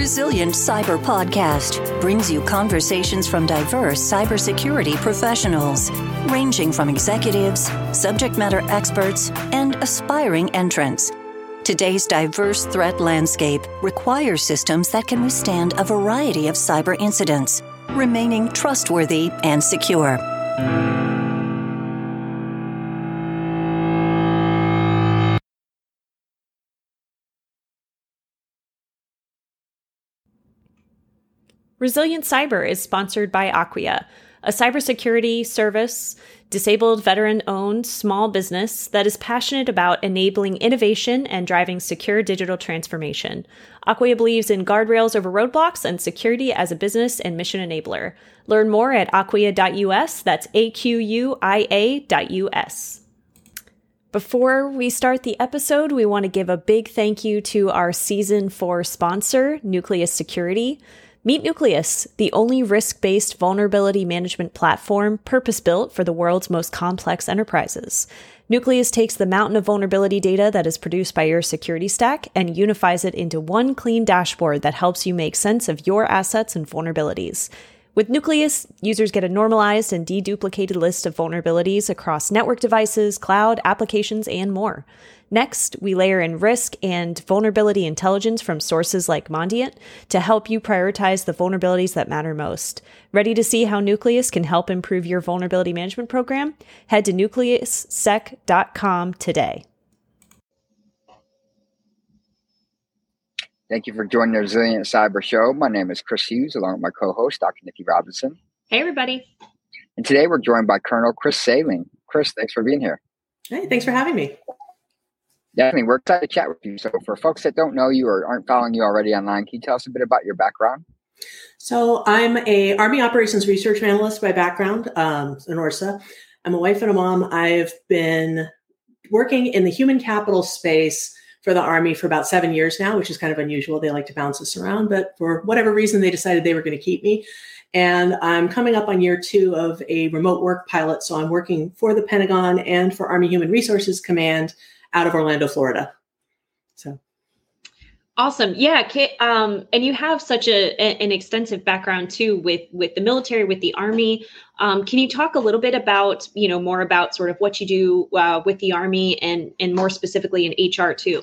Resilient Cyber Podcast brings you conversations from diverse cybersecurity professionals, ranging from executives, subject matter experts, and aspiring entrants. Today's diverse threat landscape requires systems that can withstand a variety of cyber incidents, remaining trustworthy and secure. Resilient Cyber is sponsored by Aquia, a cybersecurity service, disabled veteran owned small business that is passionate about enabling innovation and driving secure digital transformation. Aquia believes in guardrails over roadblocks and security as a business and mission enabler. Learn more at aquia.us. That's A Q U I A.us. Before we start the episode, we want to give a big thank you to our season four sponsor, Nucleus Security. Meet Nucleus, the only risk based vulnerability management platform purpose built for the world's most complex enterprises. Nucleus takes the mountain of vulnerability data that is produced by your security stack and unifies it into one clean dashboard that helps you make sense of your assets and vulnerabilities. With Nucleus, users get a normalized and deduplicated list of vulnerabilities across network devices, cloud, applications, and more. Next, we layer in risk and vulnerability intelligence from sources like Mandiant to help you prioritize the vulnerabilities that matter most. Ready to see how Nucleus can help improve your vulnerability management program? Head to nucleussec.com today. Thank you for joining the Resilient Cyber Show. My name is Chris Hughes, along with my co-host, Dr. Nikki Robinson. Hey, everybody. And today we're joined by Colonel Chris Saling. Chris, thanks for being here. Hey, thanks for having me. Definitely. We're excited to chat with you. So, for folks that don't know you or aren't following you already online, can you tell us a bit about your background? So, I'm a Army Operations Research Analyst by background, um, an ORSA. I'm a wife and a mom. I've been working in the human capital space for the Army for about seven years now, which is kind of unusual. They like to bounce us around, but for whatever reason, they decided they were going to keep me. And I'm coming up on year two of a remote work pilot. So, I'm working for the Pentagon and for Army Human Resources Command out of Orlando, Florida. So. Awesome. Yeah um, and you have such a, an extensive background too with with the military with the army. Um, can you talk a little bit about you know more about sort of what you do uh, with the army and and more specifically in hr too?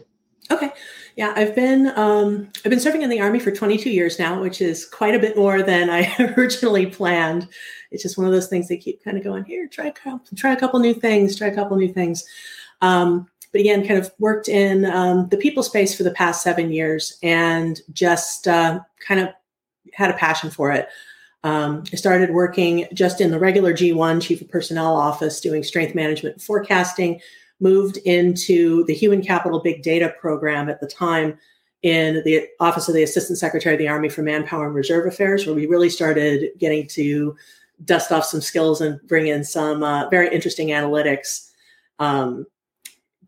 Okay. Yeah i've been um, i've been serving in the army for 22 years now which is quite a bit more than i originally planned. It's just one of those things they keep kind of going here try a couple try a couple new things try a couple new things. Um, but again, kind of worked in um, the people space for the past seven years and just uh, kind of had a passion for it. Um, I started working just in the regular G1 Chief of Personnel office doing strength management and forecasting, moved into the Human Capital Big Data program at the time in the Office of the Assistant Secretary of the Army for Manpower and Reserve Affairs, where we really started getting to dust off some skills and bring in some uh, very interesting analytics um,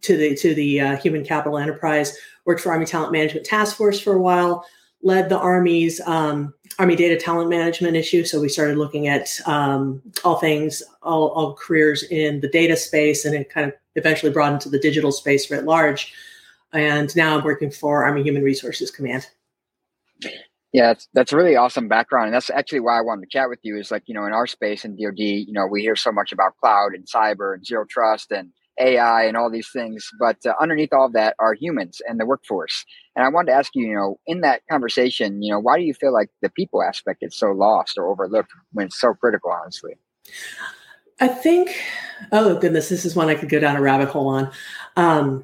to the to the uh, human capital enterprise. Worked for Army Talent Management Task Force for a while. Led the Army's um, Army Data Talent Management issue. So we started looking at um, all things, all, all careers in the data space, and it kind of eventually brought into the digital space at large. And now I'm working for Army Human Resources Command. Yeah, that's, really awesome background. And that's actually why I wanted to chat with you is like, you know, in our space in DOD, you know, we hear so much about cloud and cyber and zero trust and AI and all these things, but uh, underneath all of that are humans and the workforce. And I wanted to ask you, you know, in that conversation, you know, why do you feel like the people aspect is so lost or overlooked when it's so critical, honestly? I think, oh goodness, this is one I could go down a rabbit hole on. Um,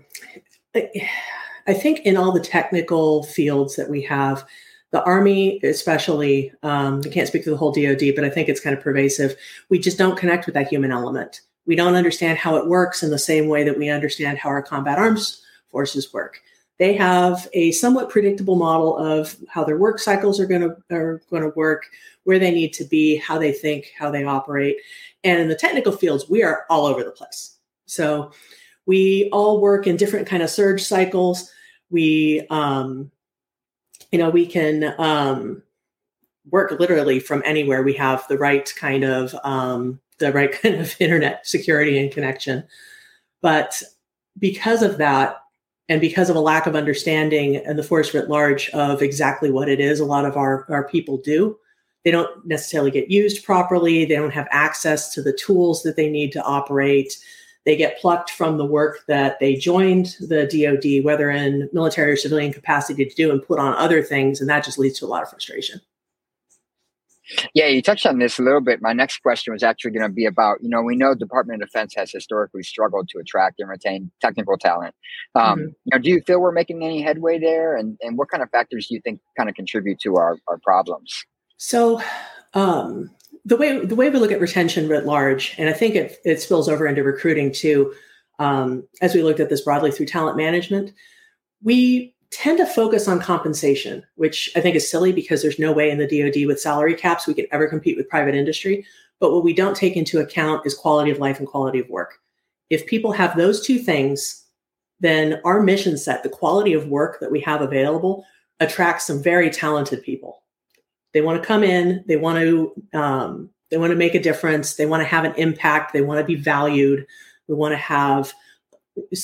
I think in all the technical fields that we have, the Army, especially, um, I can't speak to the whole DoD, but I think it's kind of pervasive. We just don't connect with that human element. We don't understand how it works in the same way that we understand how our combat arms forces work. They have a somewhat predictable model of how their work cycles are going to are going to work, where they need to be, how they think, how they operate. And in the technical fields, we are all over the place. So we all work in different kind of surge cycles. We, um, you know, we can um, work literally from anywhere. We have the right kind of um, the right kind of internet security and connection. But because of that, And because of a lack of understanding and the force writ large of exactly what it is, a lot of our, our people do. They don't necessarily get used properly. They don't have access to the tools that they need to operate. They get plucked from the work that they joined the DoD, whether in military or civilian capacity, to do and put on other things. And that just leads to a lot of frustration. Yeah, you touched on this a little bit. My next question was actually going to be about, you know, we know Department of Defense has historically struggled to attract and retain technical talent. Um, mm-hmm. You know, do you feel we're making any headway there? And, and what kind of factors do you think kind of contribute to our, our problems? So, um, the way the way we look at retention writ large, and I think it, it spills over into recruiting too, um, as we looked at this broadly through talent management, we tend to focus on compensation, which I think is silly because there's no way in the DoD with salary caps we could ever compete with private industry. But what we don't take into account is quality of life and quality of work. If people have those two things, then our mission set, the quality of work that we have available, attracts some very talented people. They want to come in. They want to um, they want to make a difference. They want to have an impact. They want to be valued. We want to have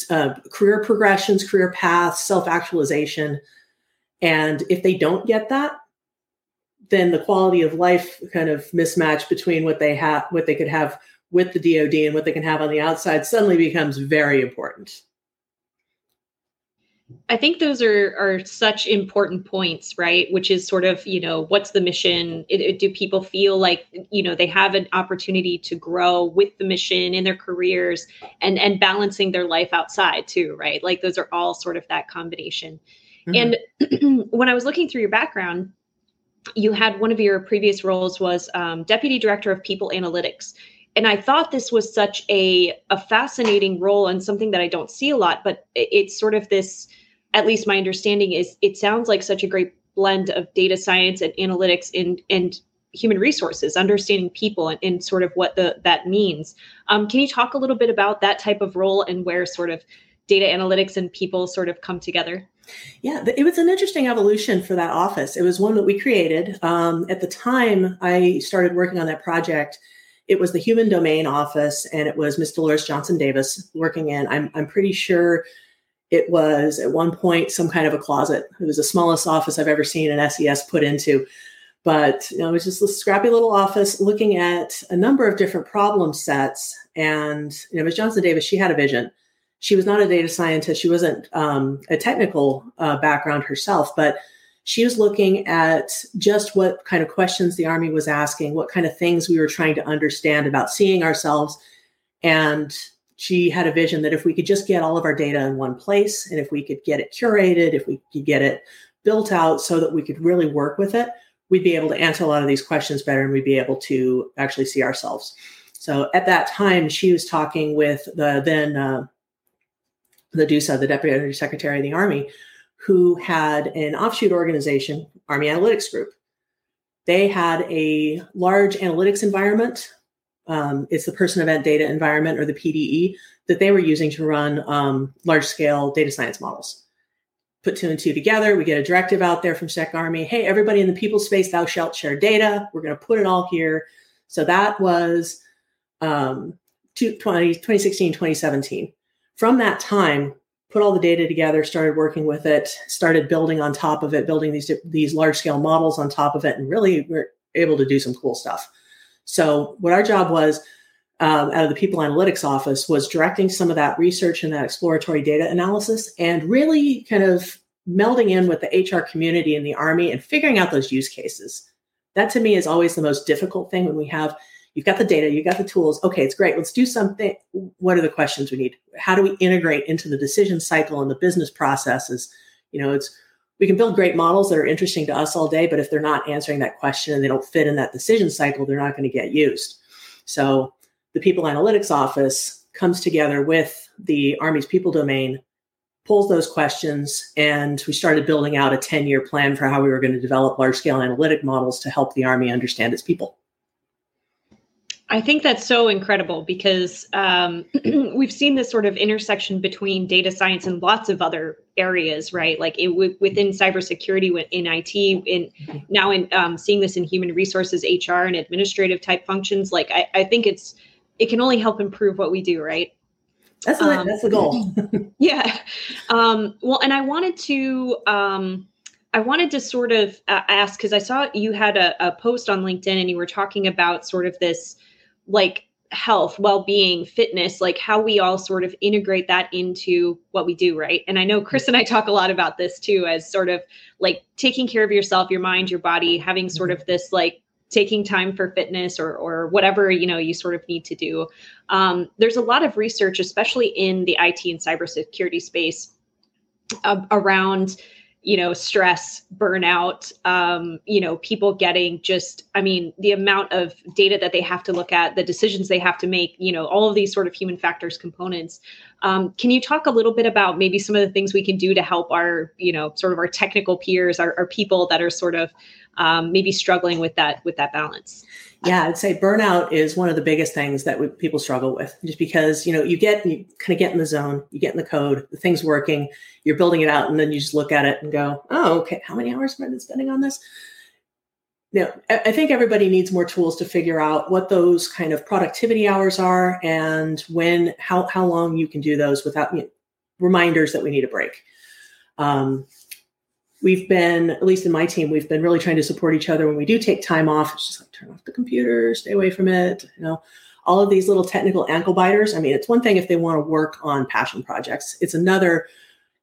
uh, career progressions, career paths, self actualization. And if they don't get that, then the quality of life kind of mismatch between what they have, what they could have with the DoD and what they can have on the outside suddenly becomes very important. I think those are are such important points, right? Which is sort of you know what's the mission? It, it, do people feel like you know they have an opportunity to grow with the mission in their careers and and balancing their life outside too, right? Like those are all sort of that combination. Mm-hmm. And when I was looking through your background, you had one of your previous roles was um, deputy director of people analytics and I thought this was such a a fascinating role and something that I don't see a lot, but it's sort of this at least my understanding is it sounds like such a great blend of data science and analytics and and human resources understanding people and, and sort of what the that means. Um, can you talk a little bit about that type of role and where sort of data analytics and people sort of come together? Yeah it was an interesting evolution for that office. It was one that we created. Um, at the time i started working on that project it was the human domain office and it was miss dolores johnson davis working in. I'm, I'm pretty sure it was at one point some kind of a closet. It was the smallest office I've ever seen an SES put into. But you know, it was just a scrappy little office looking at a number of different problem sets. And you know, Ms. Johnson Davis, she had a vision. She was not a data scientist. She wasn't um, a technical uh, background herself, but she was looking at just what kind of questions the Army was asking, what kind of things we were trying to understand about seeing ourselves, and she had a vision that if we could just get all of our data in one place and if we could get it curated, if we could get it built out so that we could really work with it, we'd be able to answer a lot of these questions better and we'd be able to actually see ourselves. So at that time, she was talking with the then uh, the DUSA, the Deputy Secretary of the Army, who had an offshoot organization, Army Analytics Group. They had a large analytics environment um, it's the person event data environment or the PDE that they were using to run um, large scale data science models. Put two and two together, we get a directive out there from Sec Army hey, everybody in the people space, thou shalt share data. We're going to put it all here. So that was um, 20, 2016, 2017. From that time, put all the data together, started working with it, started building on top of it, building these, these large scale models on top of it, and really we're able to do some cool stuff. So, what our job was um, out of the people analytics office was directing some of that research and that exploratory data analysis and really kind of melding in with the HR community and the Army and figuring out those use cases. That to me is always the most difficult thing when we have you've got the data, you've got the tools. Okay, it's great. Let's do something. What are the questions we need? How do we integrate into the decision cycle and the business processes? You know, it's we can build great models that are interesting to us all day, but if they're not answering that question and they don't fit in that decision cycle, they're not going to get used. So the people analytics office comes together with the Army's people domain, pulls those questions, and we started building out a 10 year plan for how we were going to develop large scale analytic models to help the Army understand its people. I think that's so incredible because um, we've seen this sort of intersection between data science and lots of other areas, right? Like it, w- within cybersecurity, in IT, in now in um, seeing this in human resources, HR, and administrative type functions. Like I, I think it's it can only help improve what we do, right? That's the, um, that's the goal. yeah. Um, well, and I wanted to um, I wanted to sort of uh, ask because I saw you had a, a post on LinkedIn and you were talking about sort of this like health, well-being, fitness, like how we all sort of integrate that into what we do, right? And I know Chris and I talk a lot about this too as sort of like taking care of yourself, your mind, your body, having sort mm-hmm. of this like taking time for fitness or or whatever you know you sort of need to do. Um, there's a lot of research, especially in the IT and cybersecurity space, uh, around you know stress burnout um, you know people getting just i mean the amount of data that they have to look at the decisions they have to make you know all of these sort of human factors components um, can you talk a little bit about maybe some of the things we can do to help our you know sort of our technical peers our, our people that are sort of um, maybe struggling with that with that balance? Yeah i'd say burnout is one of the biggest things that we, people struggle with just because you know you get you kind of get in the zone you get in the code the thing's working you're building it out and then you just look at it and go oh okay how many hours have i been spending on this know, I think everybody needs more tools to figure out what those kind of productivity hours are and when, how, how long you can do those without you know, reminders that we need a break. Um, we've been, at least in my team, we've been really trying to support each other when we do take time off. It's just like turn off the computer, stay away from it. You know, all of these little technical ankle biters. I mean, it's one thing if they want to work on passion projects. It's another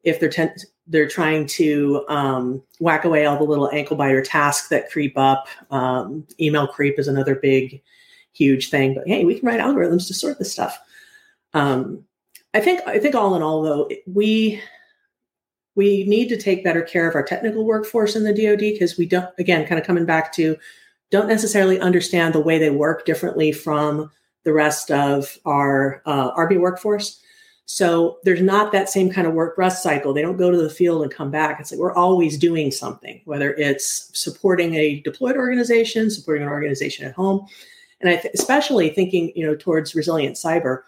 if they're ten- they're trying to um, whack away all the little ankle biter tasks that creep up. Um, email creep is another big, huge thing. But hey, we can write algorithms to sort this stuff. Um, I think I think all in all, though, we we need to take better care of our technical workforce in the DoD because we don't, again, kind of coming back to, don't necessarily understand the way they work differently from the rest of our uh, Army workforce. So there's not that same kind of work rest cycle. They don't go to the field and come back. It's like we're always doing something, whether it's supporting a deployed organization, supporting an organization at home, and I th- especially thinking, you know, towards resilient cyber.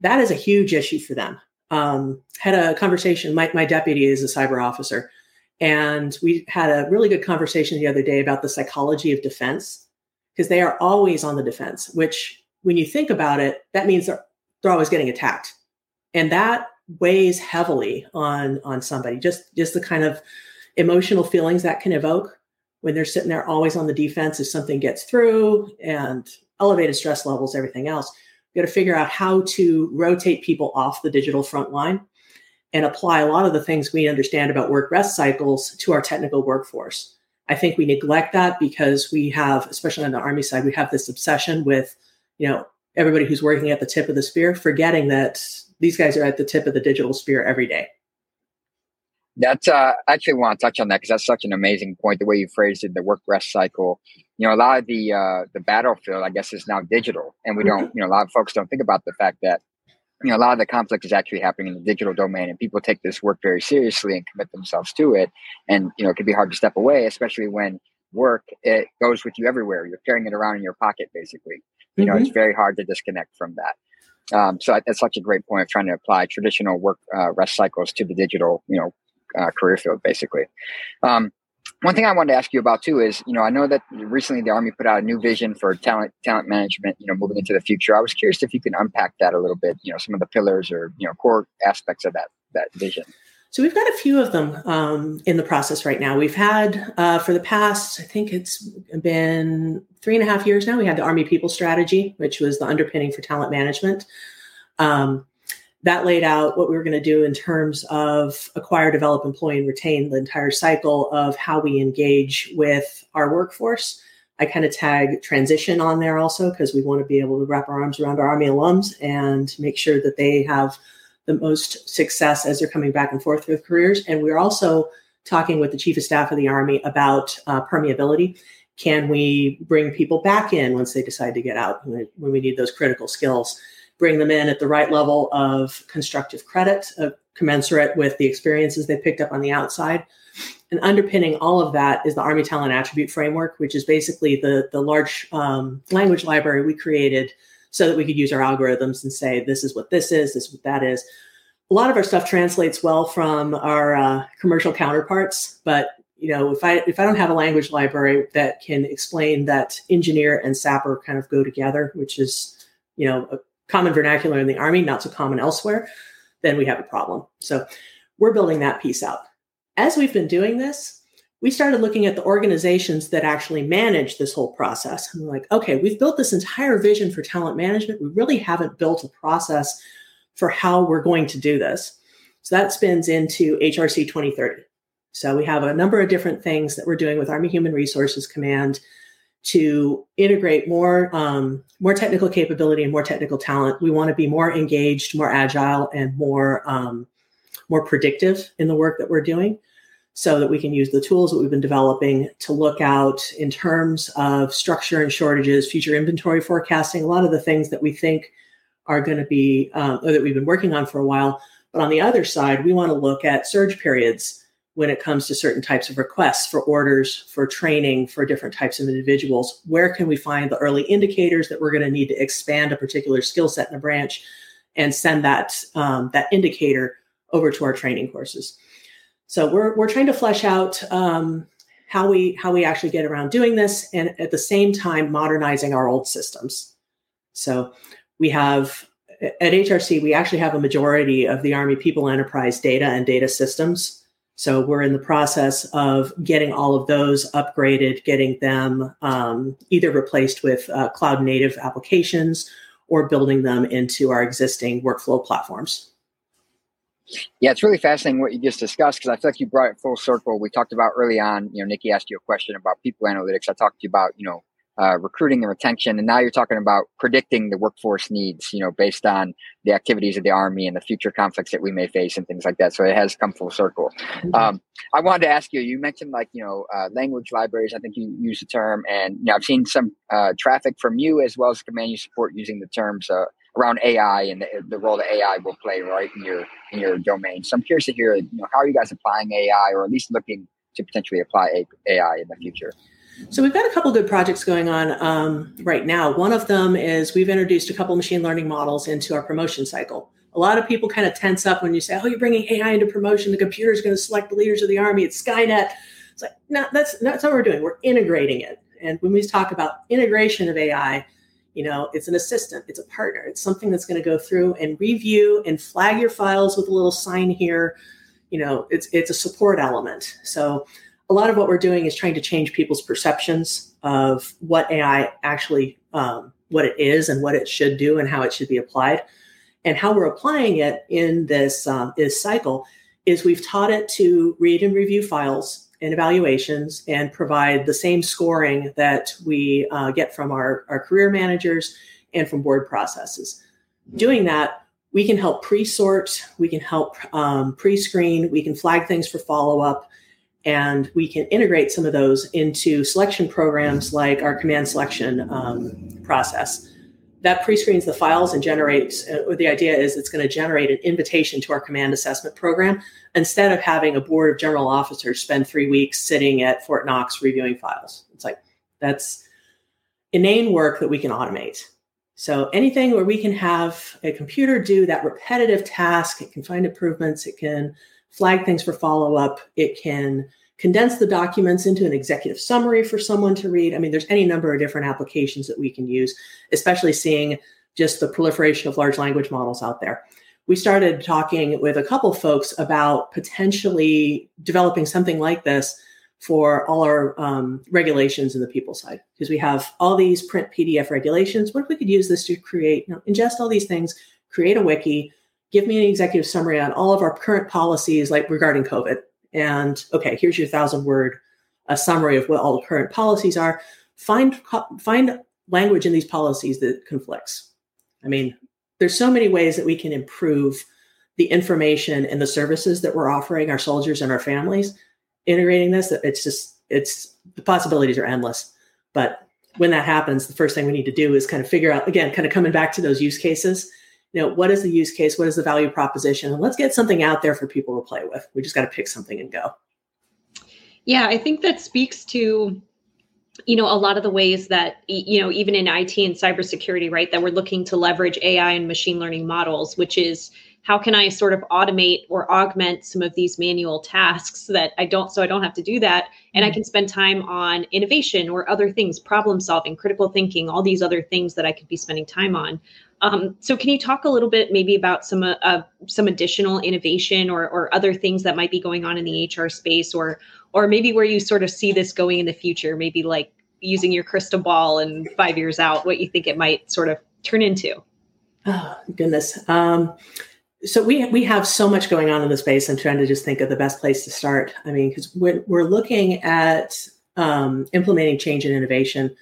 That is a huge issue for them um, had a conversation. My, my deputy is a cyber officer, and we had a really good conversation the other day about the psychology of defense because they are always on the defense. Which, when you think about it, that means they're, they're always getting attacked, and that weighs heavily on on somebody. Just just the kind of emotional feelings that can evoke when they're sitting there always on the defense if something gets through and elevated stress levels, everything else we got to figure out how to rotate people off the digital front line and apply a lot of the things we understand about work rest cycles to our technical workforce. I think we neglect that because we have, especially on the Army side, we have this obsession with, you know, everybody who's working at the tip of the spear, forgetting that these guys are at the tip of the digital spear every day. That's uh, I actually want to touch on that because that's such an amazing point. The way you phrased it, the work rest cycle. You know, a lot of the uh, the battlefield, I guess, is now digital, and we don't. Mm-hmm. You know, a lot of folks don't think about the fact that you know a lot of the conflict is actually happening in the digital domain, and people take this work very seriously and commit themselves to it. And you know, it can be hard to step away, especially when work it goes with you everywhere. You're carrying it around in your pocket, basically. You mm-hmm. know, it's very hard to disconnect from that. Um, so that's such a great point of trying to apply traditional work uh, rest cycles to the digital, you know, uh, career field, basically. Um, one thing I wanted to ask you about too is, you know, I know that recently the Army put out a new vision for talent talent management, you know, moving into the future. I was curious if you can unpack that a little bit, you know, some of the pillars or you know core aspects of that that vision. So we've got a few of them um, in the process right now. We've had uh, for the past, I think it's been three and a half years now. We had the Army People Strategy, which was the underpinning for talent management. Um, that laid out what we were going to do in terms of acquire, develop, employ, and retain the entire cycle of how we engage with our workforce. I kind of tag transition on there also because we want to be able to wrap our arms around our Army alums and make sure that they have the most success as they're coming back and forth with careers. And we're also talking with the Chief of Staff of the Army about uh, permeability. Can we bring people back in once they decide to get out when we need those critical skills? bring them in at the right level of constructive credit, uh, commensurate with the experiences they picked up on the outside. And underpinning all of that is the Army Talent Attribute Framework, which is basically the, the large um, language library we created so that we could use our algorithms and say, this is what this is, this is what that is. A lot of our stuff translates well from our uh, commercial counterparts, but you know, if I if I don't have a language library that can explain that engineer and sapper kind of go together, which is you know a common vernacular in the Army, not so common elsewhere, then we have a problem. So we're building that piece out. As we've been doing this, we started looking at the organizations that actually manage this whole process. And we're like, okay, we've built this entire vision for talent management. We really haven't built a process for how we're going to do this. So that spins into HRC 2030. So we have a number of different things that we're doing with Army Human Resources Command to integrate more um, more technical capability and more technical talent. We want to be more engaged, more agile, and more um, more predictive in the work that we're doing, so that we can use the tools that we've been developing to look out in terms of structure and shortages, future inventory forecasting, a lot of the things that we think are going to be um, or that we've been working on for a while. But on the other side, we want to look at surge periods when it comes to certain types of requests for orders, for training, for different types of individuals. Where can we find the early indicators that we're going to need to expand a particular skill set in a branch and send that, um, that indicator over to our training courses? So we're, we're trying to flesh out um, how we how we actually get around doing this and at the same time modernizing our old systems. So we have at HRC, we actually have a majority of the Army People Enterprise data and data systems so we're in the process of getting all of those upgraded, getting them um, either replaced with uh, cloud native applications or building them into our existing workflow platforms. Yeah, it's really fascinating what you just discussed because I feel like you brought it full circle. We talked about early on, you know, Nikki asked you a question about people analytics. I talked to you about, you know, uh, recruiting and retention. And now you're talking about predicting the workforce needs, you know, based on the activities of the Army and the future conflicts that we may face and things like that. So it has come full circle. Mm-hmm. Um, I wanted to ask you, you mentioned like, you know, uh, language libraries, I think you use the term, and you know, I've seen some uh, traffic from you as well as command you support using the terms uh, around AI and the, the, role that AI will play right in your in your domain. So I'm curious to hear, you know, how are you guys applying AI or at least looking to potentially apply AI in the future? So we've got a couple good projects going on um, right now. One of them is we've introduced a couple machine learning models into our promotion cycle. A lot of people kind of tense up when you say, "Oh, you're bringing AI into promotion. The computer is going to select the leaders of the army. It's Skynet." It's like, no, that's that's what we're doing. We're integrating it. And when we talk about integration of AI, you know, it's an assistant, it's a partner, it's something that's going to go through and review and flag your files with a little sign here. You know, it's it's a support element. So a lot of what we're doing is trying to change people's perceptions of what AI actually um, what it is and what it should do and how it should be applied. And how we're applying it in this um, this cycle is we've taught it to read and review files and evaluations and provide the same scoring that we uh, get from our, our career managers and from board processes. Doing that, we can help pre-sort, we can help um, pre-screen, we can flag things for follow-up, and we can integrate some of those into selection programs like our command selection um, process that pre-screens the files and generates uh, the idea is it's going to generate an invitation to our command assessment program instead of having a board of general officers spend three weeks sitting at fort knox reviewing files it's like that's inane work that we can automate so anything where we can have a computer do that repetitive task it can find improvements it can flag things for follow up. It can condense the documents into an executive summary for someone to read. I mean, there's any number of different applications that we can use, especially seeing just the proliferation of large language models out there. We started talking with a couple folks about potentially developing something like this for all our um, regulations in the people side because we have all these print PDF regulations. What if we could use this to create, you know, ingest all these things, create a wiki, give me an executive summary on all of our current policies, like regarding COVID. And okay, here's your thousand word a summary of what all the current policies are. Find find language in these policies that conflicts. I mean, there's so many ways that we can improve the information and the services that we're offering our soldiers and our families. Integrating this, it's just it's the possibilities are endless. But when that happens, the first thing we need to do is kind of figure out again, kind of coming back to those use cases you know what is the use case? What is the value proposition? And let's get something out there for people to play with. We just got to pick something and go. Yeah i think that speaks to you know a lot of the ways that you know even in IT and cybersecurity right that we're looking to leverage AI and machine learning models which is how can I sort of automate or augment some of these manual tasks that I don't so I don't have to do that and mm-hmm. I can spend time on innovation or other things problem solving critical thinking all these other things that I could be spending time on Um, so, can you talk a little bit maybe about some uh, some additional innovation or, or other things that might be going on in the HR space, or or maybe where you sort of see this going in the future? Maybe like using your crystal ball and five years out, what you think it might sort of turn into. Oh goodness. Um, so we we have so much going on in the space. I'm trying to just think of the best place to start. I mean, because we're we're looking at um, implementing change and innovation.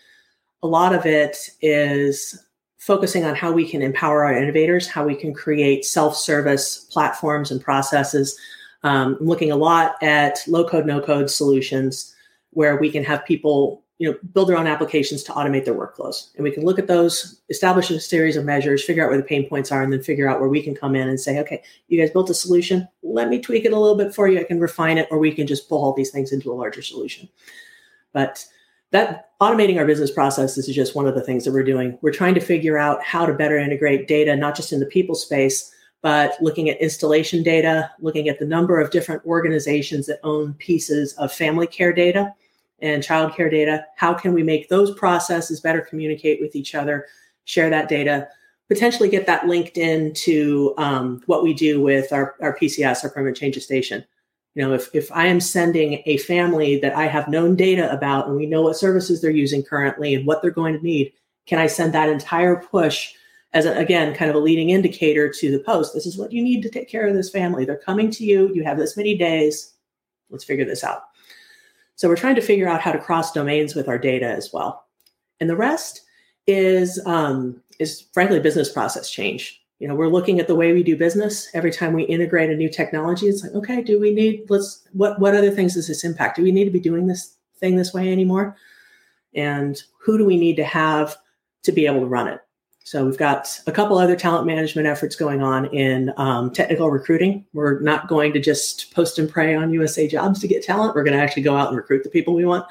A lot of it is focusing on how we can empower our innovators, how we can create self-service platforms and processes. Um, looking a lot at low-code, no-code solutions where we can have people you know build their own applications to automate their workflows. And we can look at those establish a series of measures figure out where the pain points are and then figure out where we can come in and say okay you guys built a solution. Let me tweak it a little bit for you. I can refine it or we can just pull all these things into a larger solution. But that automating our business processes is just one of the things that we're doing we're trying to figure out how to better integrate data not just in the people space but looking at installation data looking at the number of different organizations that own pieces of family care data and childcare data. How can we make those processes better communicate with each other, share that data, potentially get that linked into um, what we do with our, our PCS, our permanent change of station. You know, if, if I am sending a family that I have known data about and we know what services they're using currently and what they're going to need, can I send that entire push as a, again kind of a leading indicator to the post? This is what you need to take care of this family. They're coming to you. You have this many days. Let's figure this out. So we're trying to figure out how to cross domains with our data as well. And the rest is um, is frankly business process change. You know, we're looking at the way we do business. Every time we integrate a new technology, it's like, okay, do we need let's what what other things does this impact? Do we need to be doing this thing this way anymore? And who do we need to have to be able to run it? So we've got a couple other talent management efforts going on in um, technical recruiting. We're not going to just post and pray on USA Jobs to get talent. We're going to actually go out and recruit the people we want.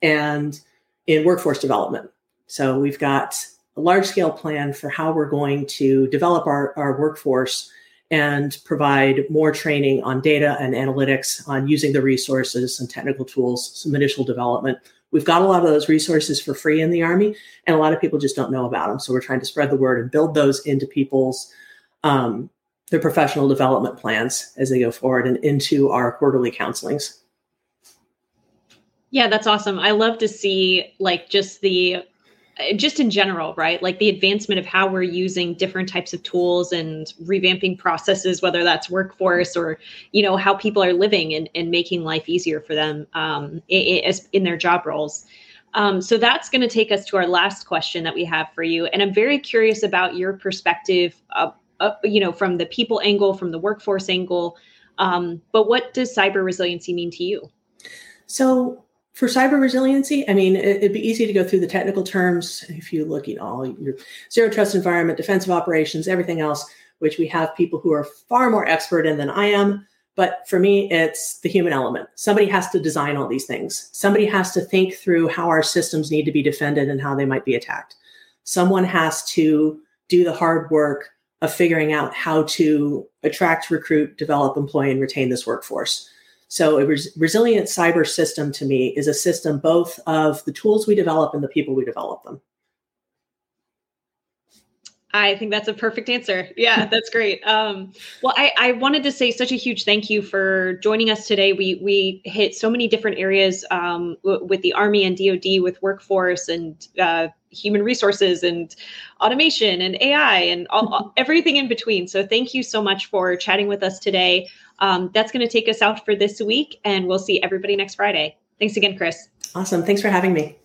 And in workforce development. So we've got a large scale plan for how we're going to develop our, our workforce and provide more training on data and analytics on using the resources and technical tools, some initial development We've got a lot of those resources for free in the Army, and a lot of people just don't know about them. So we're trying to spread the word and build those into people's um, their professional development plans as they go forward and into our quarterly counselings. Yeah, that's awesome. I love to see like just the just in general, right? Like the advancement of how we're using different types of tools and revamping processes, whether that's workforce or, you know, how people are living and, and making life easier for them um, in, in their job roles. Um, so that's going to take us to our last question that we have for you. And I'm very curious about your perspective, uh, uh, you know, from the people angle, from the workforce angle. Um, but what does cyber resiliency mean to you? So for cyber resiliency, I mean, it, would be easy to go through the technical terms. If you look at all your zero trust environment, defensive operations, everything else, which we have people who are far more expert in than I am. But for me, it's the human element. Somebody has to design all these things. Somebody has to think through how our systems need to be defended and how they might be attacked. Someone has to do the hard work of figuring out how to attract, recruit, develop, employ, and retain this workforce. So a res- resilient cyber system to me is a system both of the tools we develop and the people we develop them. I think that's a perfect answer. Yeah, that's great. Um, well, I, I, wanted to say such a huge thank you for joining us today. We we hit so many different areas um, w- with the Army and DoD, with workforce and uh, human resources and automation and AI and all, everything in between. So thank you so much for chatting with us today. Um, that's going to take us out for this week, and we'll see everybody next Friday. Thanks again, Chris. Awesome. Thanks for having me.